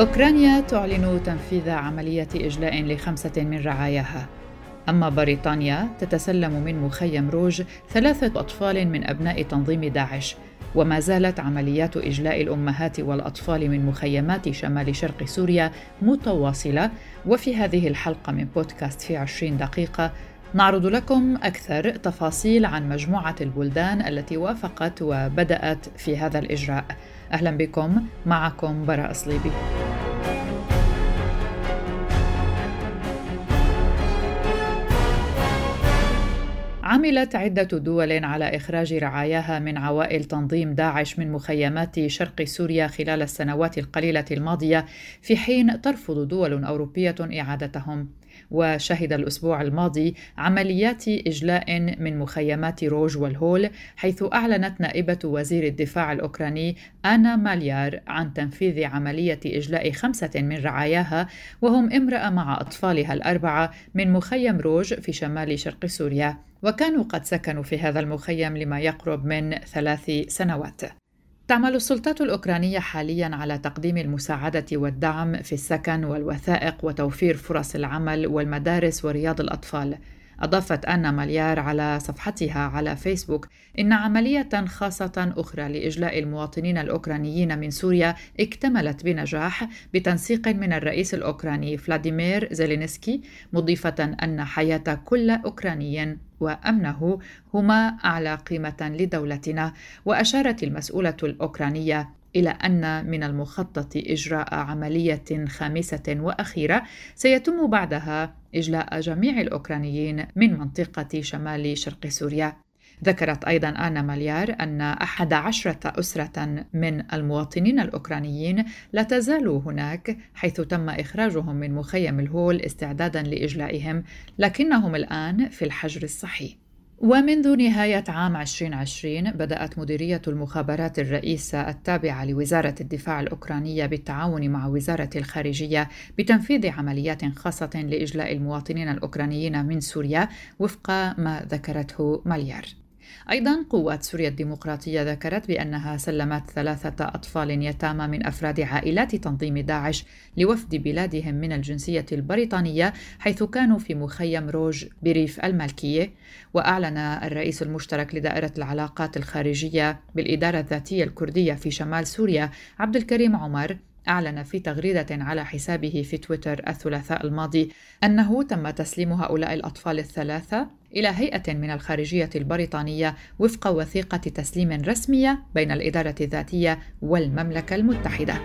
أوكرانيا تعلن تنفيذ عملية إجلاء لخمسة من رعاياها. أما بريطانيا تتسلم من مخيم روج ثلاثة أطفال من أبناء تنظيم داعش. وما زالت عمليات إجلاء الأمهات والأطفال من مخيمات شمال شرق سوريا متواصلة. وفي هذه الحلقة من بودكاست في عشرين دقيقة نعرض لكم أكثر تفاصيل عن مجموعة البلدان التي وافقت وبدأت في هذا الإجراء. أهلا بكم معكم براء صليبي عملت عدة دول على إخراج رعاياها من عوائل تنظيم داعش من مخيمات شرق سوريا خلال السنوات القليلة الماضية في حين ترفض دول أوروبية إعادتهم. وشهد الأسبوع الماضي عمليات إجلاء من مخيمات روج والهول حيث أعلنت نائبة وزير الدفاع الأوكراني آنا ماليار عن تنفيذ عملية إجلاء خمسة من رعاياها وهم امرأة مع أطفالها الأربعة من مخيم روج في شمال شرق سوريا وكانوا قد سكنوا في هذا المخيم لما يقرب من ثلاث سنوات. تعمل السلطات الأوكرانية حاليا على تقديم المساعدة والدعم في السكن والوثائق وتوفير فرص العمل والمدارس ورياض الأطفال. أضافت أنا ماليار على صفحتها على فيسبوك إن عملية خاصة أخرى لإجلاء المواطنين الأوكرانيين من سوريا اكتملت بنجاح بتنسيق من الرئيس الأوكراني فلاديمير زيلينسكي مضيفة أن حياة كل أوكراني وأمنه هما أعلى قيمة لدولتنا وأشارت المسؤولة الأوكرانية إلى أن من المخطط إجراء عملية خامسة وأخيرة سيتم بعدها إجلاء جميع الأوكرانيين من منطقة شمال شرق سوريا. ذكرت أيضا آنا ماليار أن أحد عشرة أسرة من المواطنين الأوكرانيين لا تزالوا هناك حيث تم إخراجهم من مخيم الهول استعدادا لإجلائهم لكنهم الآن في الحجر الصحي ومنذ نهاية عام 2020 بدأت مديرية المخابرات الرئيسة التابعة لوزارة الدفاع الأوكرانية بالتعاون مع وزارة الخارجية بتنفيذ عمليات خاصة لإجلاء المواطنين الأوكرانيين من سوريا وفق ما ذكرته مليار. أيضا قوات سوريا الديمقراطية ذكرت بأنها سلمت ثلاثة أطفال يتامى من أفراد عائلات تنظيم داعش لوفد بلادهم من الجنسية البريطانية حيث كانوا في مخيم روج بريف الملكية. وأعلن الرئيس المشترك لدائرة العلاقات الخارجية بالإدارة الذاتية الكردية في شمال سوريا عبد الكريم عمر أعلن في تغريدة على حسابه في تويتر الثلاثاء الماضي أنه تم تسليم هؤلاء الأطفال الثلاثة إلى هيئة من الخارجية البريطانية وفق وثيقة تسليم رسمية بين الإدارة الذاتية والمملكة المتحدة.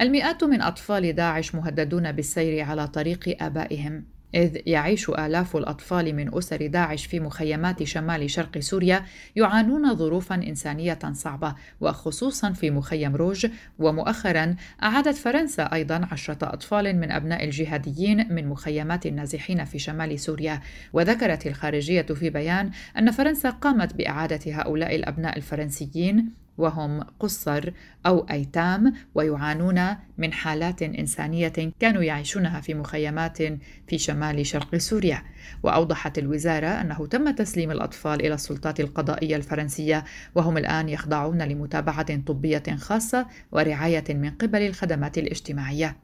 المئات من أطفال داعش مهددون بالسير على طريق آبائهم إذ يعيش آلاف الأطفال من أسر داعش في مخيمات شمال شرق سوريا يعانون ظروفا إنسانية صعبة وخصوصا في مخيم روج. ومؤخرا أعادت فرنسا أيضا عشرة أطفال من أبناء الجهاديين من مخيمات النازحين في شمال سوريا. وذكرت الخارجية في بيان أن فرنسا قامت بإعادة هؤلاء الأبناء الفرنسيين. وهم قصر أو أيتام ويعانون من حالات إنسانية كانوا يعيشونها في مخيمات في شمال شرق سوريا. وأوضحت الوزارة أنه تم تسليم الأطفال إلى السلطات القضائية الفرنسية وهم الآن يخضعون لمتابعة طبية خاصة ورعاية من قبل الخدمات الاجتماعية.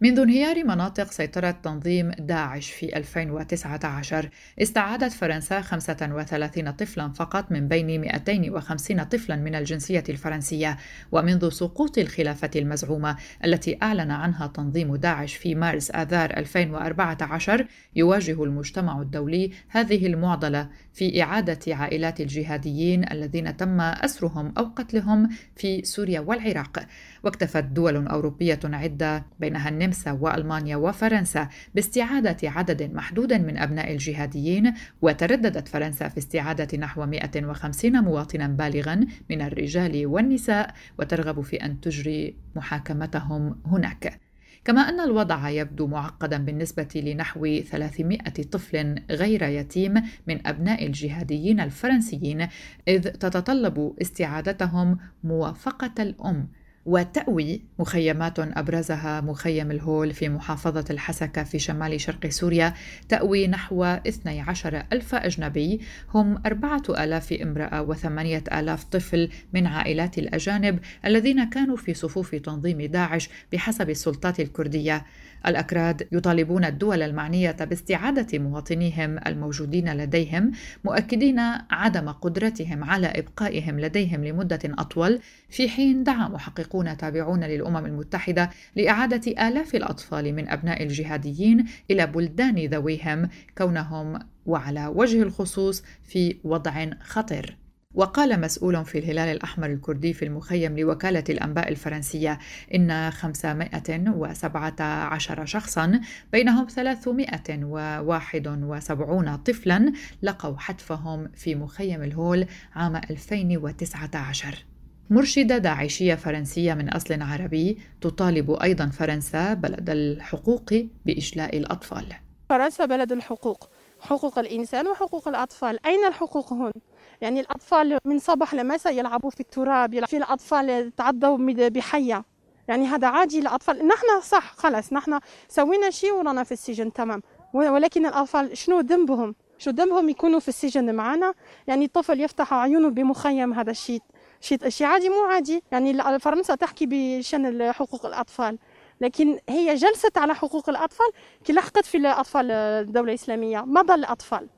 منذ انهيار مناطق سيطرة تنظيم داعش في 2019 استعادت فرنسا 35 طفلا فقط من بين 250 طفلا من الجنسية الفرنسية. ومنذ سقوط الخلافة المزعومة التي أعلن عنها تنظيم داعش في مارس آذار 2014 يواجه المجتمع الدولي هذه المعضلة في إعادة عائلات الجهاديين الذين تم أسرهم أو قتلهم في سوريا والعراق. واكتفت دول أوروبية عدة بينها النمسا وألمانيا وفرنسا باستعادة عدد محدود من أبناء الجهاديين وترددت فرنسا في استعادة نحو 150 مواطنا بالغا من الرجال والنساء وترغب في أن تجري محاكمتهم هناك. كما أن الوضع يبدو معقدا بالنسبة لنحو 300 طفل غير يتيم من أبناء الجهاديين الفرنسيين إذ تتطلب استعادتهم موافقة الأم. وتأوي مخيمات أبرزها مخيم الهول في محافظة الحسكة في شمال شرق سوريا تأوي نحو 12 ألف أجنبي. هم 4000 امرأة وثمانية آلاف طفل من عائلات الأجانب الذين كانوا في صفوف تنظيم داعش بحسب السلطات الكردية. الأكراد يطالبون الدول المعنية باستعادة مواطنيهم الموجودين لديهم مؤكدين عدم قدرتهم على إبقائهم لديهم لمدة أطول في حين دعا محققون تابعون للأمم المتحدة لإعادة آلاف الأطفال من أبناء الجهاديين إلى بلدان ذويهم كونهم وعلى وجه الخصوص في وضع خطر وقال مسؤول في الهلال الأحمر الكردي في المخيم لوكالة الأنباء الفرنسية إن 517 شخصا بينهم 371 طفلا لقوا حتفهم في مخيم الهول عام 2019 مرشدة داعشية فرنسية من أصل عربي تطالب أيضا فرنسا بلد الحقوق بإجلاء الأطفال. فرنسا بلد الحقوق حقوق الإنسان وحقوق الأطفال. أين الحقوق هون؟ يعني الأطفال من صباح لمساء يلعبوا في التراب في الأطفال تعضوا بحية. يعني هذا عادي الأطفال نحن صح خلاص نحن سوينا شيء ورانا في السجن تمام. ولكن الأطفال شنو ذنبهم؟ شو ذنبهم يكونوا في السجن معنا؟ يعني الطفل يفتح عيونه بمخيم هذا الشيء. شيء شيء عادي مو عادي. يعني فرنسا تحكي بشأن حقوق الأطفال لكن هي جلست على حقوق الأطفال كي لحقت في الأطفال الدولة الإسلامية ما ضل أطفال.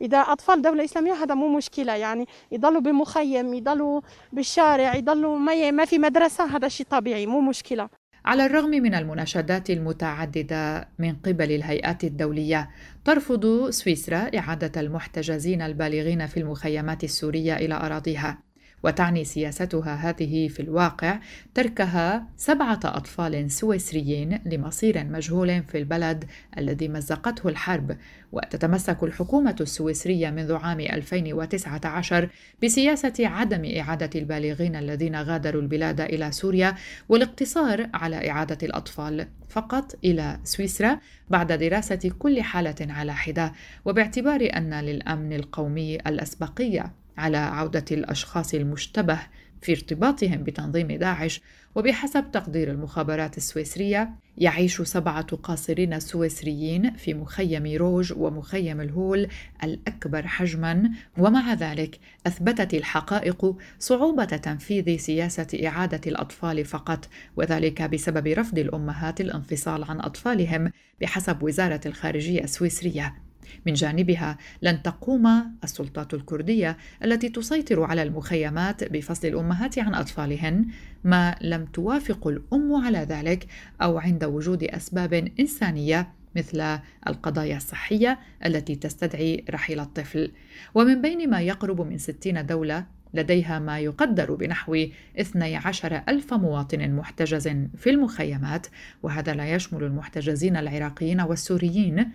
إذا أطفال دولة إسلامية هذا مو مشكلة. يعني يضلوا بمخيم يضلوا بالشارع يضلوا ما في مدرسة هذا شيء طبيعي مو مشكلة. على الرغم من المناشدات المتعددة من قبل الهيئات الدولية ترفض سويسرا إعادة المحتجزين البالغين في المخيمات السورية إلى أراضيها. وتعني سياستها هذه في الواقع تركها سبعة أطفال سويسريين لمصير مجهول في البلد الذي مزقته الحرب وتتمسك الحكومة السويسرية منذ عام 2019 بسياسة عدم إعادة البالغين الذين غادروا البلاد إلى سوريا والاقتصار على إعادة الأطفال فقط إلى سويسرا بعد دراسة كل حالة على حدة وباعتبار أن للأمن القومي الأسبقية. على عودة الأشخاص المشتبه في ارتباطهم بتنظيم داعش وبحسب تقدير المخابرات السويسرية يعيش سبعة قاصرين سويسريين في مخيم روج ومخيم الهول الأكبر حجما ومع ذلك أثبتت الحقائق صعوبة تنفيذ سياسة إعادة الأطفال فقط وذلك بسبب رفض الأمهات الانفصال عن أطفالهم بحسب وزارة الخارجية السويسرية. من جانبها لن تقوم السلطات الكردية التي تسيطر على المخيمات بفصل الأمهات عن أطفالهن ما لم توافق الأم على ذلك أو عند وجود أسباب إنسانية مثل القضايا الصحية التي تستدعي رحيل الطفل. ومن بين ما يقرب من ستين دولة لديها ما يقدر بنحو 12 ألف مواطن محتجز في المخيمات وهذا لا يشمل المحتجزين العراقيين والسوريين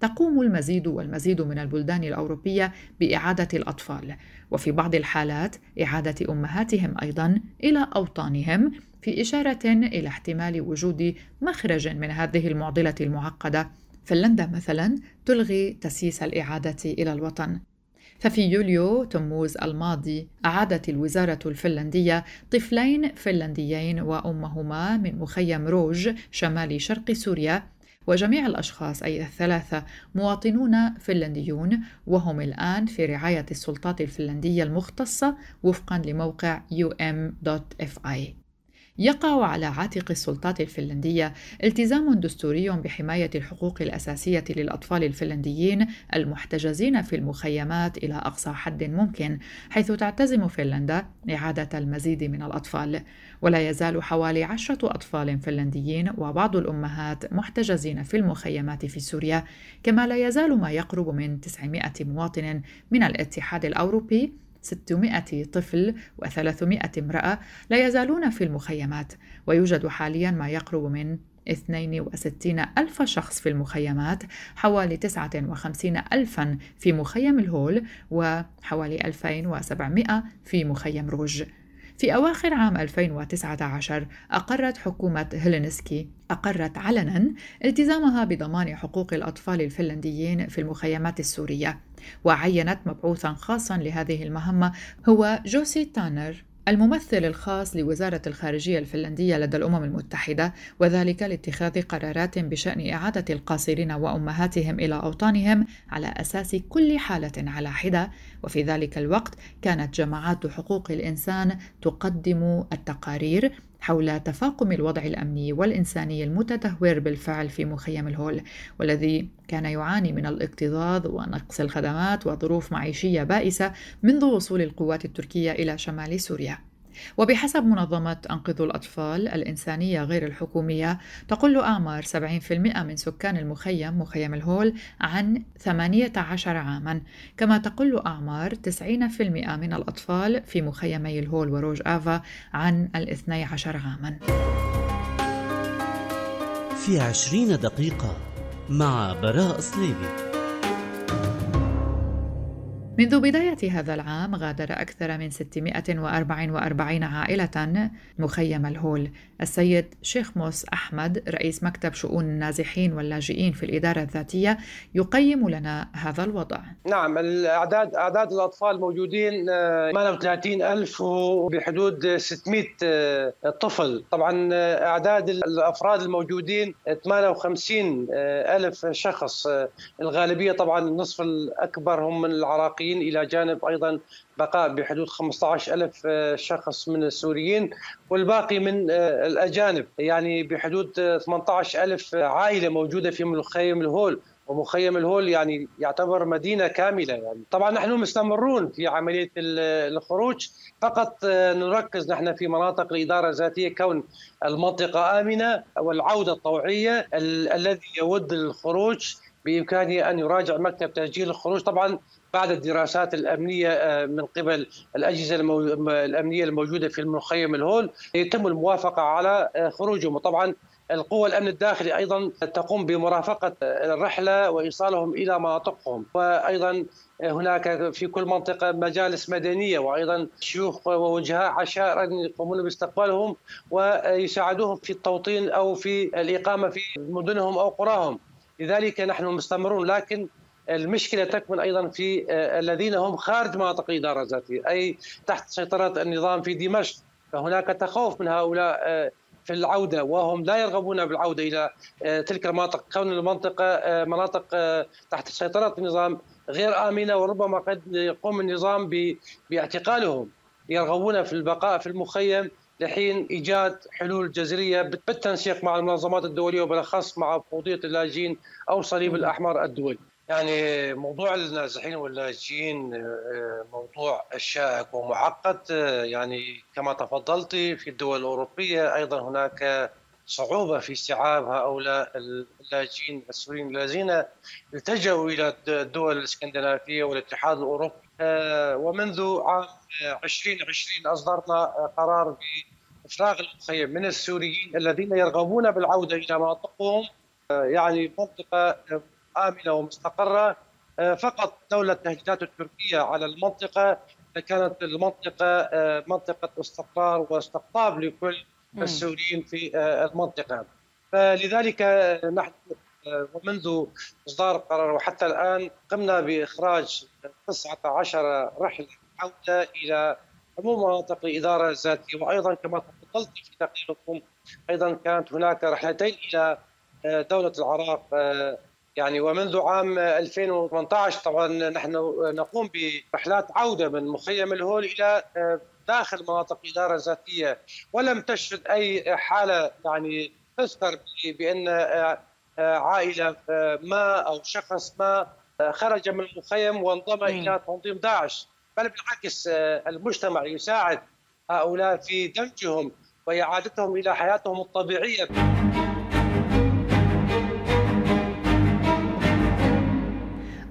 تقوم المزيد والمزيد من البلدان الأوروبية بإعادة الأطفال. وفي بعض الحالات إعادة أمهاتهم أيضا إلى أوطانهم في إشارة إلى احتمال وجود مخرج من هذه المعضلة المعقدة فنلندا مثلا تلغي تسييس الإعادة إلى الوطن. ففي يوليو تموز الماضي أعادت الوزارة الفنلندية طفلين فنلنديين وأمهما من مخيم روج شمال شرق سوريا وجميع الأشخاص أي الثلاثة مواطنون فنلنديون وهم الآن في رعاية السلطات الفنلندية المختصة وفقا لموقع um.fi يقع على عاتق السلطات الفنلندية التزام دستوري بحماية الحقوق الأساسية للأطفال الفنلنديين المحتجزين في المخيمات إلى أقصى حد ممكن، حيث تعتزم فنلندا إعادة المزيد من الأطفال، ولا يزال حوالي عشرة أطفال فنلنديين وبعض الأمهات محتجزين في المخيمات في سوريا، كما لا يزال ما يقرب من 900 مواطن من الاتحاد الأوروبي 600 طفل و300 امرأة لا يزالون في المخيمات ويوجد حاليا ما يقرب من 62 ألف شخص في المخيمات حوالي 59 ألفا في مخيم الهول وحوالي 2700 في مخيم روج. في أواخر عام 2019 أقرت حكومة هيلينسكي أقرت علنا التزامها بضمان حقوق الأطفال الفنلنديين في المخيمات السورية. وعينت مبعوثا خاصا لهذه المهمة هو جوسي تانر الممثل الخاص لوزارة الخارجية الفنلندية لدى الأمم المتحدة وذلك لاتخاذ قرارات بشأن إعادة القاصرين وأمهاتهم إلى أوطانهم على أساس كل حالة على حدة. وفي ذلك الوقت كانت جماعات حقوق الإنسان تقدم التقارير حول تفاقم الوضع الأمني والإنساني المتدهور بالفعل في مخيم الهول والذي كان يعاني من الاكتظاظ ونقص الخدمات وظروف معيشية بائسة منذ وصول القوات التركية إلى شمال سوريا. وبحسب منظمة أنقذوا الأطفال الإنسانية غير الحكومية تقل أعمار 70% من سكان المخيم مخيم الهول عن 18 عاما كما تقل أعمار 90% من الأطفال في مخيمي الهول وروج آفا عن ال 12 عاما. في عشرين دقيقة مع براء صليبي منذ بداية هذا العام غادر أكثر من 644 عائلة مخيم الهول. السيد شيخ موس أحمد رئيس مكتب شؤون النازحين واللاجئين في الإدارة الذاتية يقيم لنا هذا الوضع. نعم الأعداد أعداد الأطفال الموجودين 38 آه، ألف وبحدود 600 آه، طفل. طبعا آه، أعداد الأفراد الموجودين 58 ألف شخص. الغالبية طبعا النصف الأكبر هم من العراقيين. السوريين إلى جانب أيضا بقاء بحدود 15 ألف آه، شخص من السوريين والباقي من آه، الأجانب. يعني بحدود 18 ألف عائلة موجودة في مخيم الهول. ومخيم الهول يعني يعتبر مدينة كاملة يعني. طبعا نحن مستمرون في عملية الخروج. فقط آه، نركز نحن في مناطق الإدارة الذاتية كون المنطقة آمنة والعودة الطوعية الذي يود الخروج بإمكانه أن يراجع مكتب تسجيل الخروج. طبعا بعد الدراسات الأمنية آه، من قبل الأجهزة الأمنية الموجودة في المخيم الهول يتم الموافقة على آه، خروجهم. وطبعا القوى الأمن الداخلي أيضا تقوم بمرافقة الرحلة وإيصالهم إلى مناطقهم. وأيضا هناك في كل منطقة مجالس مدنية وأيضا شيوخ ووجهاء عشائر يقومون باستقبالهم ويساعدوهم في التوطين أو في الإقامة في مدنهم أو قراهم. لذلك نحن مستمرون. لكن المشكلة تكمن أيضا في آه، الذين هم خارج مناطق الذاتيه أي تحت سيطرة النظام في دمشق. فهناك تخوف من هؤلاء آه، في العودة وهم لا يرغبون بالعودة إلى آه، تلك المناطق. كون المنطقة مناطق تحت سيطرة النظام غير آمنة وربما قد يقوم النظام باعتقالهم. يرغبون في البقاء في المخيم لحين إيجاد حلول جذرية بالتنسيق مع المنظمات الدولية وبالأخص مع مفوضيه اللاجئين أو صليب الأحمر الدولي. يعني موضوع النازحين واللاجئين آه، موضوع شائك ومعقد آه، يعني كما تفضلت في الدول الأوروبية أيضا هناك صعوبة في استيعاب هؤلاء اللاجئين السوريين الذين التجأوا إلى الدول الإسكندنافية والاتحاد الأوروبي. آه، ومنذ عام 2020 أصدرنا قرار بإفراغ المخيم من السوريين الذين يرغبون بالعودة إلى مناطقهم يعني منطقة آمنة ومستقرة. آه، فقط دولة التهديدات التركية على المنطقة كانت المنطقة آه، منطقة استقرار واستقطاب لكل السوريين في آه، المنطقة. فلذلك نحن ومنذ إصدار القرار وحتى الآن قمنا بإخراج 19 رحلة عودة إلى عموم مناطق الإدارة الذاتية وأيضا كما تفضلت في تقريركم أيضا كانت هناك رحلتين إلى دولة العراق يعني ومنذ عام 2018 طبعا نحن نقوم برحلات عودة من مخيم الهول إلى آه، داخل مناطق الاداره الذاتيه ولم تشهد أي حالة يعني تذكر بأن آه، آه، عائلة ما أو شخص ما خرج من المخيم وانضم إلى تنظيم داعش. بل بالعكس المجتمع يساعد هؤلاء في دمجهم وإعادتهم إلى حياتهم الطبيعية.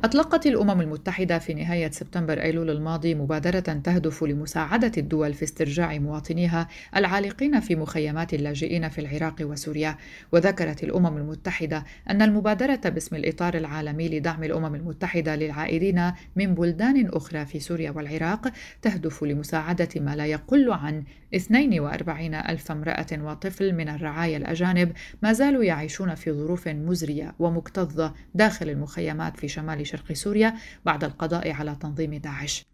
أطلقت الأمم المتحدة في نهاية سبتمبر أيلول الماضي مبادرة تهدف لمساعدة الدول في استرجاع مواطنيها العالقين في مخيمات اللاجئين في العراق وسوريا، وذكرت الأمم المتحدة أن المبادرة باسم الإطار العالمي لدعم الأمم المتحدة للعائدين من بلدان أخرى في سوريا والعراق تهدف لمساعدة ما لا يقل عن 42 ألف امرأة وطفل من الرعايا الأجانب ما زالوا يعيشون في ظروف مزرية ومكتظة داخل المخيمات في شمال شرق سوريا بعد القضاء على تنظيم داعش.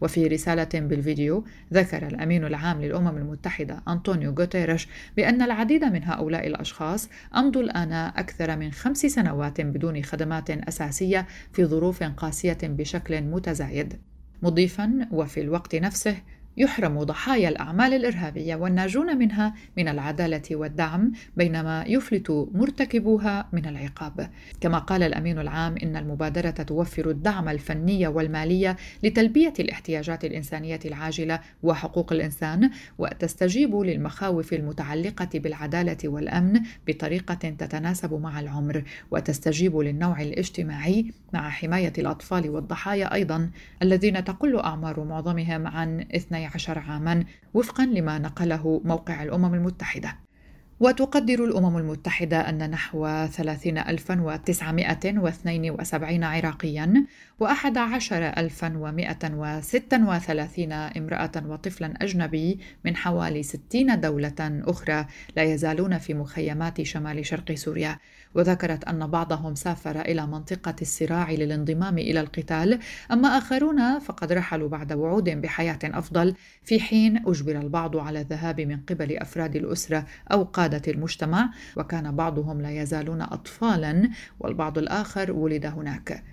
وفي رسالة بالفيديو ذكر الأمين العام للأمم المتحدة أنطونيو غوتيريش بأن العديد من هؤلاء الأشخاص أمضوا الآن أكثر من خمس سنوات بدون خدمات أساسية في ظروف قاسية بشكل متزايد. مضيفا وفي الوقت نفسه يحرم ضحايا الأعمال الإرهابية والناجون منها من العدالة والدعم بينما يفلت مرتكبوها من العقاب. كما قال الأمين العام إن المبادرة توفر الدعم الفني والمالي لتلبية الاحتياجات الإنسانية العاجلة وحقوق الإنسان وتستجيب للمخاوف المتعلقة بالعدالة والأمن بطريقة تتناسب مع العمر وتستجيب للنوع الاجتماعي مع حماية الأطفال والضحايا أيضا الذين تقل أعمار معظمهم عن 12 عشر عاما وفقا لما نقله موقع الأمم المتحدة. وتقدر الأمم المتحدة أن نحو 30972 عراقيا و11136 امرأة وطفلا أجنبي من حوالي 60 دولة أخرى لا يزالون في مخيمات شمال شرق سوريا. وذكرت أن بعضهم سافر إلى منطقة الصراع للانضمام إلى القتال أما آخرون فقد رحلوا بعد وعود بحياة أفضل في حين أجبر البعض على الذهاب من قبل أفراد الأسرة أو قادة المجتمع وكان بعضهم لا يزالون أطفالا والبعض الآخر ولد هناك.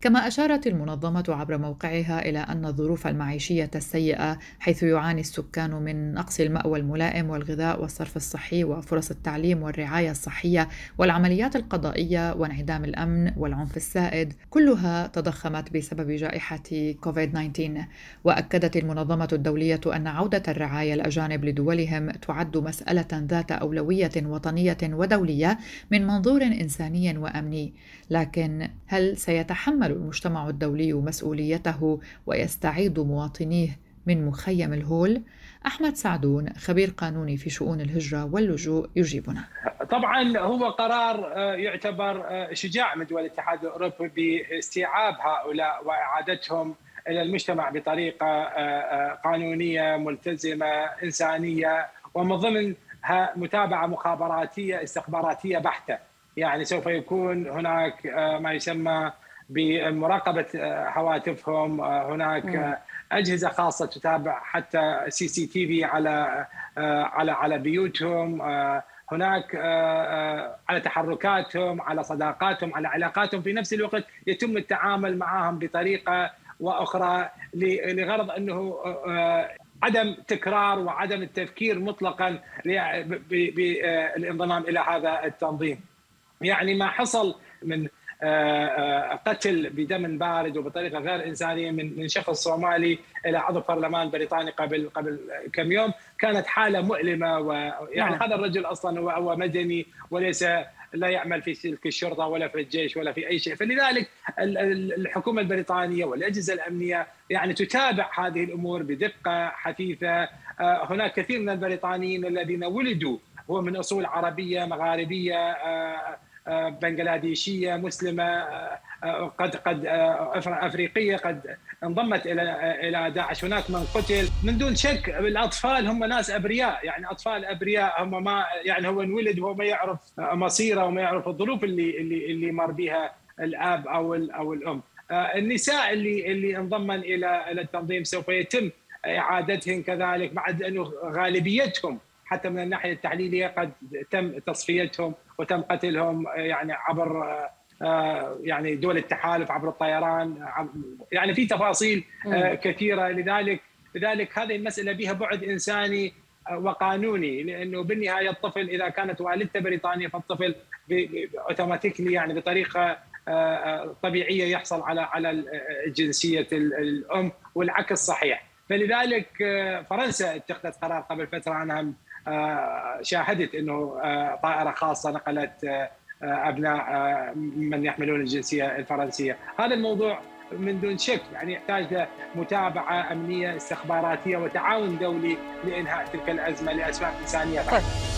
كما أشارت المنظمة عبر موقعها إلى أن الظروف المعيشية السيئة حيث يعاني السكان من نقص المأوى الملائم والغذاء والصرف الصحي وفرص التعليم والرعاية الصحية والعمليات القضائية وانعدام الأمن والعنف السائد كلها تضخمت بسبب جائحة كوفيد 19 وأكدت المنظمة الدولية أن عودة الرعاية الأجانب لدولهم تعد مسألة ذات أولوية وطنية ودولية من منظور إنساني وأمني. لكن هل سيتحمل يتحمل المجتمع الدولي مسؤوليته ويستعيد مواطنيه من مخيم الهول. أحمد سعدون خبير قانوني في شؤون الهجرة واللجوء يجيبنا. طبعا هو قرار آه، يعتبر آه، شجاع من دول الاتحاد الأوروبي باستيعاب هؤلاء وإعادتهم إلى المجتمع بطريقة آه، قانونية ملتزمة إنسانية ومن ضمنها متابعة مخابراتية استخباراتية بحتة. يعني سوف يكون هناك ما يسمى بمراقبة آه، هواتفهم آه، هناك آه، أجهزة خاصة تتابع حتى CCTV على على على بيوتهم هناك على تحركاتهم على صداقاتهم على علاقاتهم. في نفس الوقت يتم التعامل معهم بطريقة وأخرى لغرض أنه عدم تكرار وعدم التفكير مطلقا بالانضمام إلى هذا التنظيم. يعني ما حصل من قتل بدم بارد وبطريقة غير إنسانية من من شخص صومالي إلى عضو برلمان بريطاني قبل قبل كم يوم. كانت حالة مؤلمة ويعني نعم. هذا الرجل أصلا هو مدني وليس لا يعمل في سلك الشرطة ولا في الجيش ولا في أي شيء، فلذلك الحكومة البريطانية والأجهزة الأمنية يعني تتابع هذه الأمور بدقة حثيثة، آه، هناك كثير من البريطانيين الذين ولدوا هو من أصول عربية مغاربية بنغلاديشية مسلمة آه، آه، قد قد آه، أفريقية قد انضمت إلى إلى داعش. هناك من قتل من دون شك الأطفال هم ناس أبرياء يعني أطفال أبرياء هم ما يعني هو انولد وهو ما يعرف مصيره وما يعرف الظروف اللي اللي اللي مر بها الآب أو أو الأم. النساء اللي اللي انضمن إلى التنظيم سوف يتم إعادتهم كذلك بعد انه غالبيتهم حتى من الناحية التحليلية قد تم تصفيتهم وتم قتلهم يعني عبر آه، يعني دول التحالف عبر الطيران يعني في تفاصيل آه، كثيرة. لذلك لذلك هذه المسألة بها بعد إنساني آه، وقانوني لأنه بالنهاية الطفل إذا كانت والدته بريطانية فالطفل اوتوماتيكلي يعني بطريقة طبيعية يحصل على على جنسية الأم والعكس صحيح. فلذلك فرنسا اتخذت قرار قبل فترة انها آه، شاهدت إنه آه، طائرة خاصة نقلت آه، أبناء من يحملون الجنسية الفرنسية، هذا الموضوع من دون شك يعني يحتاج متابعة أمنية استخباراتية وتعاون دولي لإنهاء تلك الأزمة لأسباب إنسانية طيب.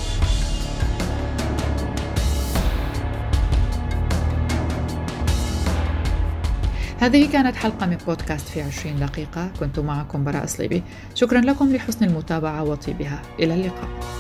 هذه كانت حلقة من بودكاست في 20 دقيقة. كنت معكم براء صليبي شكرا لكم لحسن المتابعة وطيبها. إلى اللقاء.